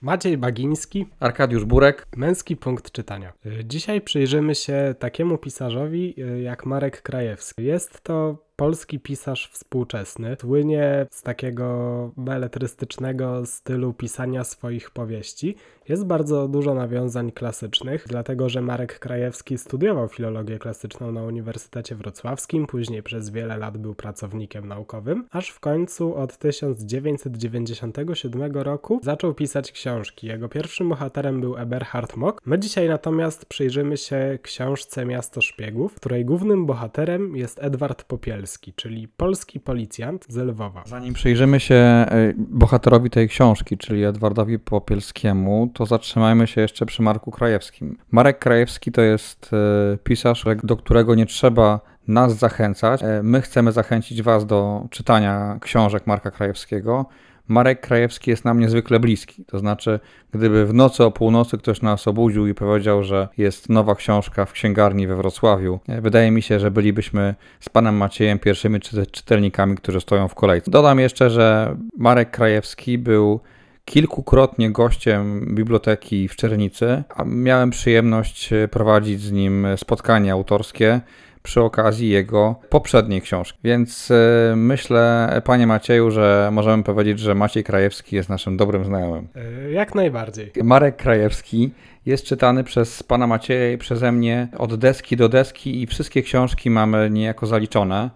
Maciej Bagiński, Arkadiusz Burek. Męski punkt czytania. Dzisiaj przyjrzymy się takiemu pisarzowi y, jak Marek Krajewski. Jest to polski pisarz współczesny. Słynie z takiego beletrystycznego stylu pisania swoich powieści. Jest bardzo dużo nawiązań klasycznych, dlatego że Marek Krajewski studiował filologię klasyczną na Uniwersytecie Wrocławskim, później przez wiele lat był pracownikiem naukowym, aż w końcu od 1997 roku zaczął pisać książki. Jego pierwszym bohaterem był Eberhard Mock. My dzisiaj natomiast przyjrzymy się książce Miasto Szpiegów, której głównym bohaterem jest Edward Popielski czyli polski policjant z Lwowa. Zanim przyjrzymy się e, bohaterowi tej książki, czyli Edwardowi Popielskiemu, to zatrzymajmy się jeszcze przy Marku Krajewskim. Marek Krajewski to jest e, pisarz, do którego nie trzeba nas zachęcać. E, my chcemy zachęcić Was do czytania książek Marka Krajewskiego. Marek Krajewski jest nam niezwykle bliski. To znaczy, gdyby w nocy o północy ktoś nas obudził i powiedział, że jest nowa książka w księgarni we Wrocławiu, e, wydaje mi się, że bylibyśmy z panem Maciejem pierwszymi czytelnikami, którzy stoją w kolejce. Dodam jeszcze, że Marek Krajewski był kilkukrotnie gościem biblioteki w Czernicy, a miałem przyjemność prowadzić z nim spotkania autorskie przy okazji jego poprzedniej książki. Więc e, myślę, panie Macieju, że możemy powiedzieć, że Maciej Krajewski jest naszym dobrym znajomym. E, jak najbardziej. Marek Krajewski jest czytany przez pana Macieja i przeze mnie od deski do deski i wszystkie książki mamy niejako zaliczone.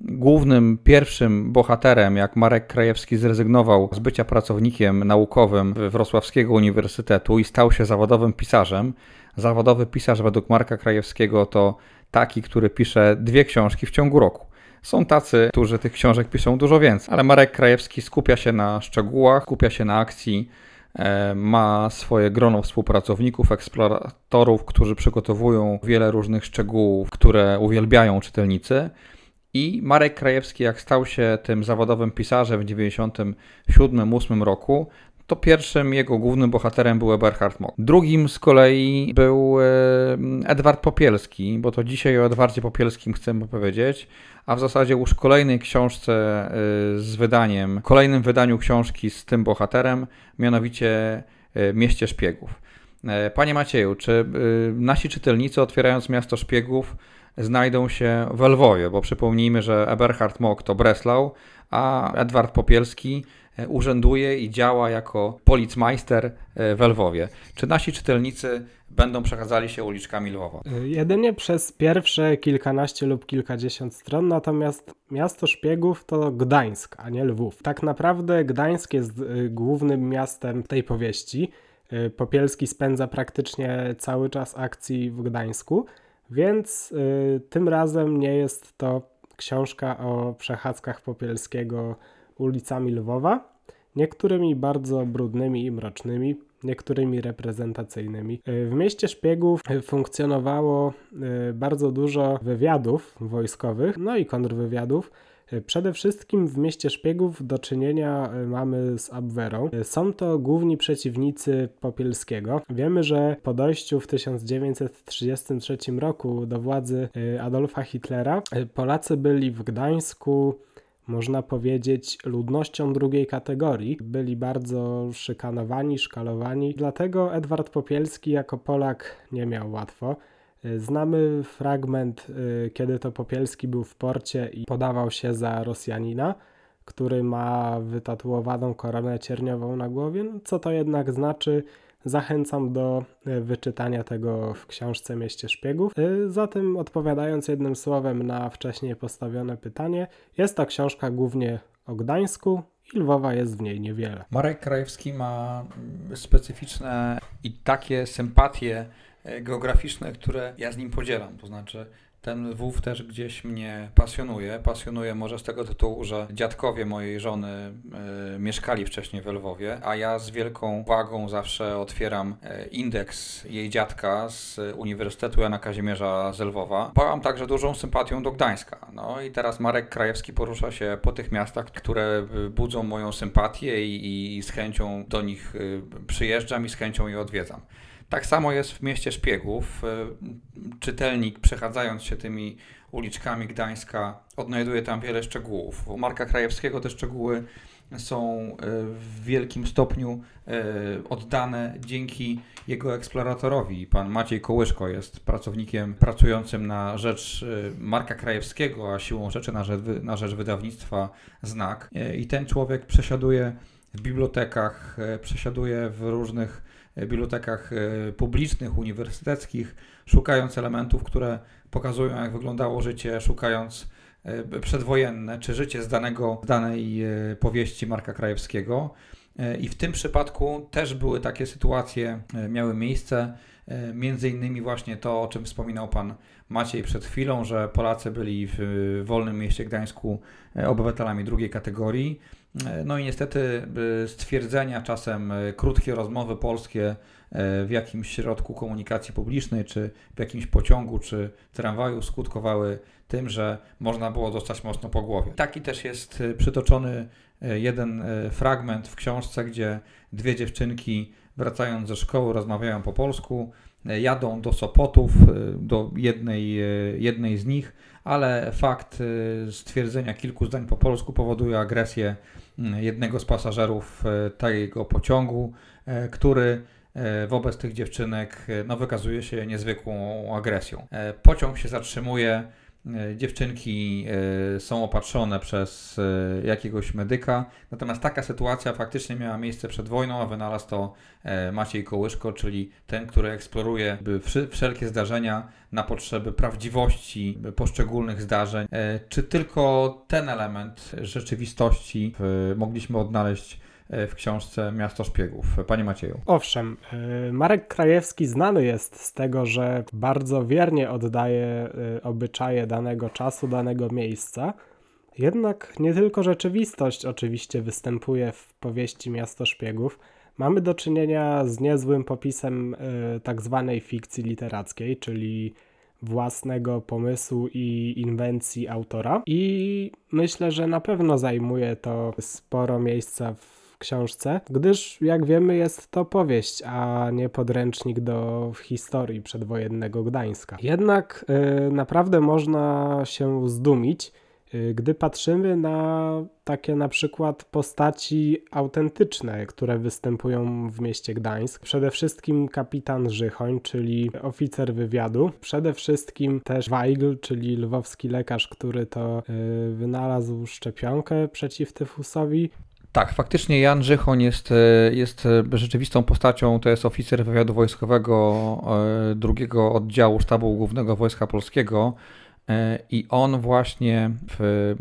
Głównym, pierwszym bohaterem, jak Marek Krajewski zrezygnował z bycia pracownikiem naukowym Wrocławskiego Uniwersytetu i stał się zawodowym pisarzem. Zawodowy pisarz według Marka Krajewskiego to taki, który pisze dwie książki w ciągu roku. Są tacy, którzy tych książek piszą dużo więcej, ale Marek Krajewski skupia się na szczegółach, skupia się na akcji, e, ma swoje grono współpracowników, eksploratorów, którzy przygotowują wiele różnych szczegółów, które uwielbiają czytelnicy. I Marek Krajewski, jak stał się tym zawodowym pisarzem w 1997-1998 roku, to pierwszym jego głównym bohaterem był Eberhard Mock. Drugim z kolei był e, Edward Popielski, bo to dzisiaj o Edwardzie Popielskim chcemy powiedzieć, a w zasadzie już kolejnej książce e, z wydaniem, kolejnym wydaniu książki z tym bohaterem, mianowicie e, Mieście Szpiegów. Panie Macieju, czy nasi czytelnicy otwierając Miasto Szpiegów znajdą się w Lwowie, bo przypomnijmy, że Eberhard Mock to Breslau, a Edward Popielski E, urzęduje i działa jako policmeister e, w Lwowie. Czy nasi czytelnicy będą przechadzali się uliczkami Lwowa? E, jedynie przez pierwsze kilkanaście lub kilkadziesiąt stron, natomiast miasto szpiegów to Gdańsk, a nie Lwów. Tak naprawdę Gdańsk jest głównym miastem tej powieści. Popielski spędza praktycznie cały czas akcji w Gdańsku, więc tym razem nie jest to książka o przechadzkach Popielskiego ulicami Lwowa, niektórymi bardzo brudnymi i mrocznymi, niektórymi reprezentacyjnymi. W mieście szpiegów funkcjonowało e, bardzo dużo wywiadów wojskowych, no i kontrwywiadów. Przede wszystkim w mieście szpiegów do czynienia mamy z Abwerą. Są to główni przeciwnicy Popielskiego. Wiemy, że po dojściu w 1933 roku do władzy Adolfa Hitlera Polacy byli w Gdańsku, można powiedzieć, ludnością drugiej kategorii. Byli bardzo szykanowani, szkalowani, dlatego Edward Popielski jako Polak nie miał łatwo. Znamy fragment, y, kiedy to Popielski był w porcie i podawał się za Rosjanina, który ma wytatuowaną koronę cierniową na głowie. No, co to jednak znaczy? Zachęcam do e, wyczytania tego w książce Mieście Szpiegów. E, zatem, odpowiadając jednym słowem na wcześniej postawione pytanie, jest to książka głównie o Gdańsku i Lwowa jest w niej niewiele. Marek Krajewski ma mm, specyficzne i takie sympatie e, geograficzne, które ja z nim podzielam. To znaczy, ten Lwów też gdzieś mnie pasjonuje. Pasjonuje może z tego tytułu, że dziadkowie mojej żony y, mieszkali wcześniej w Lwowie, a ja z wielką uwagą zawsze otwieram y, indeks jej dziadka z Uniwersytetu Jana Kazimierza z Lwowa. Bałam także dużą sympatią do Gdańska. No i teraz Marek Krajewski porusza się po tych miastach, które budzą moją sympatię i, i z chęcią do nich przyjeżdżam i z chęcią je odwiedzam. Tak samo jest w mieście Szpiegów. E, czytelnik, przechadzając się tymi uliczkami Gdańska, odnajduje tam wiele szczegółów. U Marka Krajewskiego te szczegóły są w wielkim stopniu oddane dzięki jego eksploratorowi. Pan Maciej Kołyszko jest pracownikiem pracującym na rzecz Marka Krajewskiego, a siłą rzeczy na rzecz, na rzecz wydawnictwa Znak. I ten człowiek przesiaduje w bibliotekach, przesiaduje w różnych bibliotekach publicznych, uniwersyteckich, szukając elementów, które pokazują, jak wyglądało życie, szukając e, przedwojenne, czy życie z, danego, z danej e, powieści Marka Krajewskiego. E, I w tym przypadku też były takie sytuacje, miały miejsce. Między innymi właśnie to, o czym wspominał pan Maciej przed chwilą, że Polacy byli w wolnym mieście Gdańsku obywatelami drugiej kategorii. No i niestety stwierdzenia, czasem krótkie rozmowy polskie w jakimś środku komunikacji publicznej, czy w jakimś pociągu, czy tramwaju skutkowały tym, że można było dostać mocno po głowie. Taki też jest e, przytoczony e, jeden e, fragment w książce, gdzie dwie dziewczynki wracając ze szkoły rozmawiają po polsku, jadą do Sopotów, do jednej, jednej z nich, ale fakt stwierdzenia kilku zdań po polsku powoduje agresję jednego z pasażerów tego pociągu, który E, wobec tych dziewczynek e, no, wykazuje się niezwykłą agresją. E, pociąg się zatrzymuje, dziewczynki są opatrzone przez jakiegoś medyka, natomiast taka sytuacja faktycznie miała miejsce przed wojną, a wynalazł to Maciej Kołyszko, czyli ten, który eksploruje wszelkie zdarzenia na potrzeby prawdziwości poszczególnych zdarzeń. Czy tylko ten element rzeczywistości mogliśmy odnaleźć E, w książce Miasto Szpiegów. Panie Macieju. Owszem, e, Marek Krajewski znany jest z tego, że bardzo wiernie oddaje e, obyczaje danego czasu, danego miejsca. Jednak nie tylko rzeczywistość oczywiście występuje w powieści Miasto Szpiegów. Mamy do czynienia z niezłym popisem tak zwanej fikcji literackiej, czyli własnego pomysłu i inwencji autora. I myślę, że na pewno zajmuje to sporo miejsca w książce, gdyż jak wiemy jest to powieść, a nie podręcznik do historii przedwojennego Gdańska. Jednak y, naprawdę można się zdumić, y, gdy patrzymy na takie na przykład postaci autentyczne, które występują w mieście Gdańsk. Przede wszystkim kapitan Żychoń, czyli oficer wywiadu. Przede wszystkim też Weigl, czyli lwowski lekarz, który to y, wynalazł szczepionkę przeciw tyfusowi. Tak, faktycznie Jan Żychoń jest, e, jest e, rzeczywistą postacią, to jest oficer wywiadu wojskowego e, drugiego oddziału Sztabu Głównego Wojska Polskiego i on właśnie w,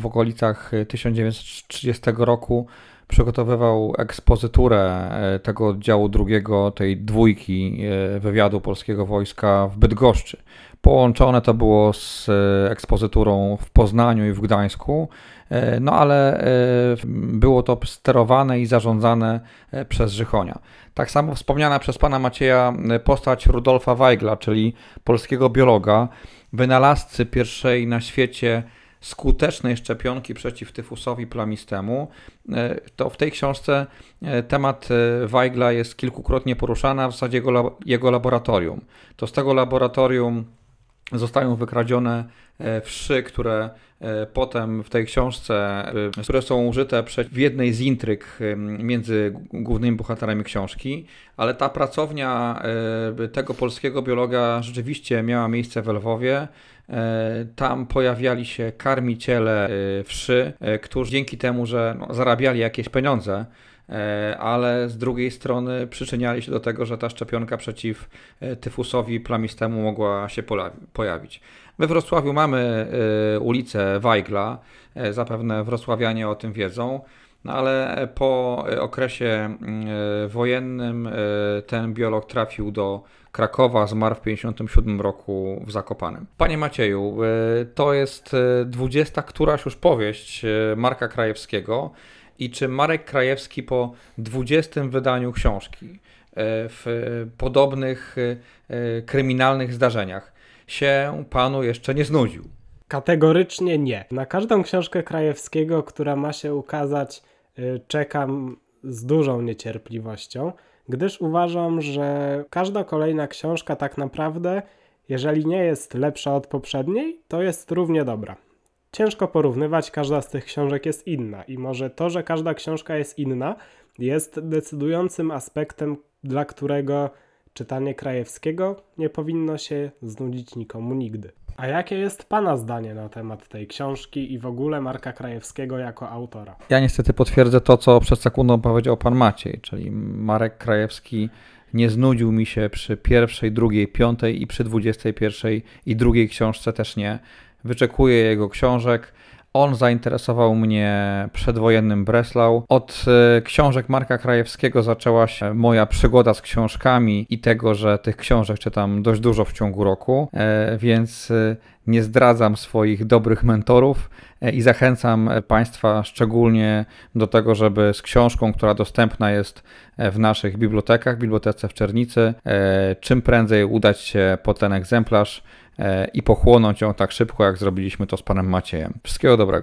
w okolicach 1930 roku przygotowywał ekspozyturę tego oddziału drugiego, tej dwójki wywiadu polskiego wojska w Bydgoszczy. Połączone to było z ekspozyturą w Poznaniu i w Gdańsku. E, no ale e, było to sterowane i zarządzane e, przez Żychonia. Tak samo wspomniana przez pana Macieja postać Rudolfa Weigla, czyli polskiego biologa, wynalazcy pierwszej na świecie skutecznej szczepionki przeciw tyfusowi plamistemu, to w tej książce temat Weigla jest kilkukrotnie poruszany, a w zasadzie jego, jego laboratorium. To z tego laboratorium zostają wykradzione wszy, które E, potem w tej książce, e, które są użyte w jednej z intryg e, między głównymi bohaterami książki, ale ta pracownia tego polskiego biologa rzeczywiście miała miejsce w Lwowie. Tam pojawiali się karmiciele wszy, którzy dzięki temu, że no, zarabiali jakieś pieniądze, ale z drugiej strony przyczyniali się do tego, że ta szczepionka przeciw tyfusowi plamistemu mogła się pojawić. My w Wrocławiu mamy y, ulicę Weigla, y, zapewne wrocławianie o tym wiedzą. No ale po okresie wojennym ten biolog trafił do Krakowa, zmarł w 1957 roku w Zakopanem. Panie Macieju, to jest dwudziesta któraś już powieść Marka Krajewskiego i czy Marek Krajewski po dwudziestym wydaniu książki w podobnych kryminalnych zdarzeniach się panu jeszcze nie znudził? Kategorycznie nie. Na każdą książkę Krajewskiego, która ma się ukazać, czekam z dużą niecierpliwością, gdyż uważam, że każda kolejna książka tak naprawdę, jeżeli nie jest lepsza od poprzedniej, to jest równie dobra. Ciężko porównywać, każda z tych książek jest inna i może to, że każda książka jest inna, jest decydującym aspektem, dla którego czytanie Krajewskiego nie powinno się znudzić nikomu nigdy. A jakie jest Pana zdanie na temat tej książki i w ogóle Marka Krajewskiego jako autora? Ja niestety potwierdzę to, co przed sekundą powiedział pan Maciej, czyli Marek Krajewski nie znudził mi się przy pierwszej, drugiej, piątej i przy dwudziestej pierwszej i drugiej książce też nie. Wyczekuję jego książek. On zainteresował mnie przedwojennym Breslau. Od e, książek Marka Krajewskiego zaczęła się moja przygoda z książkami i tego, że tych książek czytam dość dużo w ciągu roku, e, więc e, nie zdradzam swoich dobrych mentorów i zachęcam Państwa szczególnie do tego, żeby z książką, która dostępna jest w naszych bibliotekach, bibliotece w Czernicy, czym prędzej udać się po ten egzemplarz i pochłonąć ją tak szybko, jak zrobiliśmy to z panem Maciejem. Wszystkiego dobrego.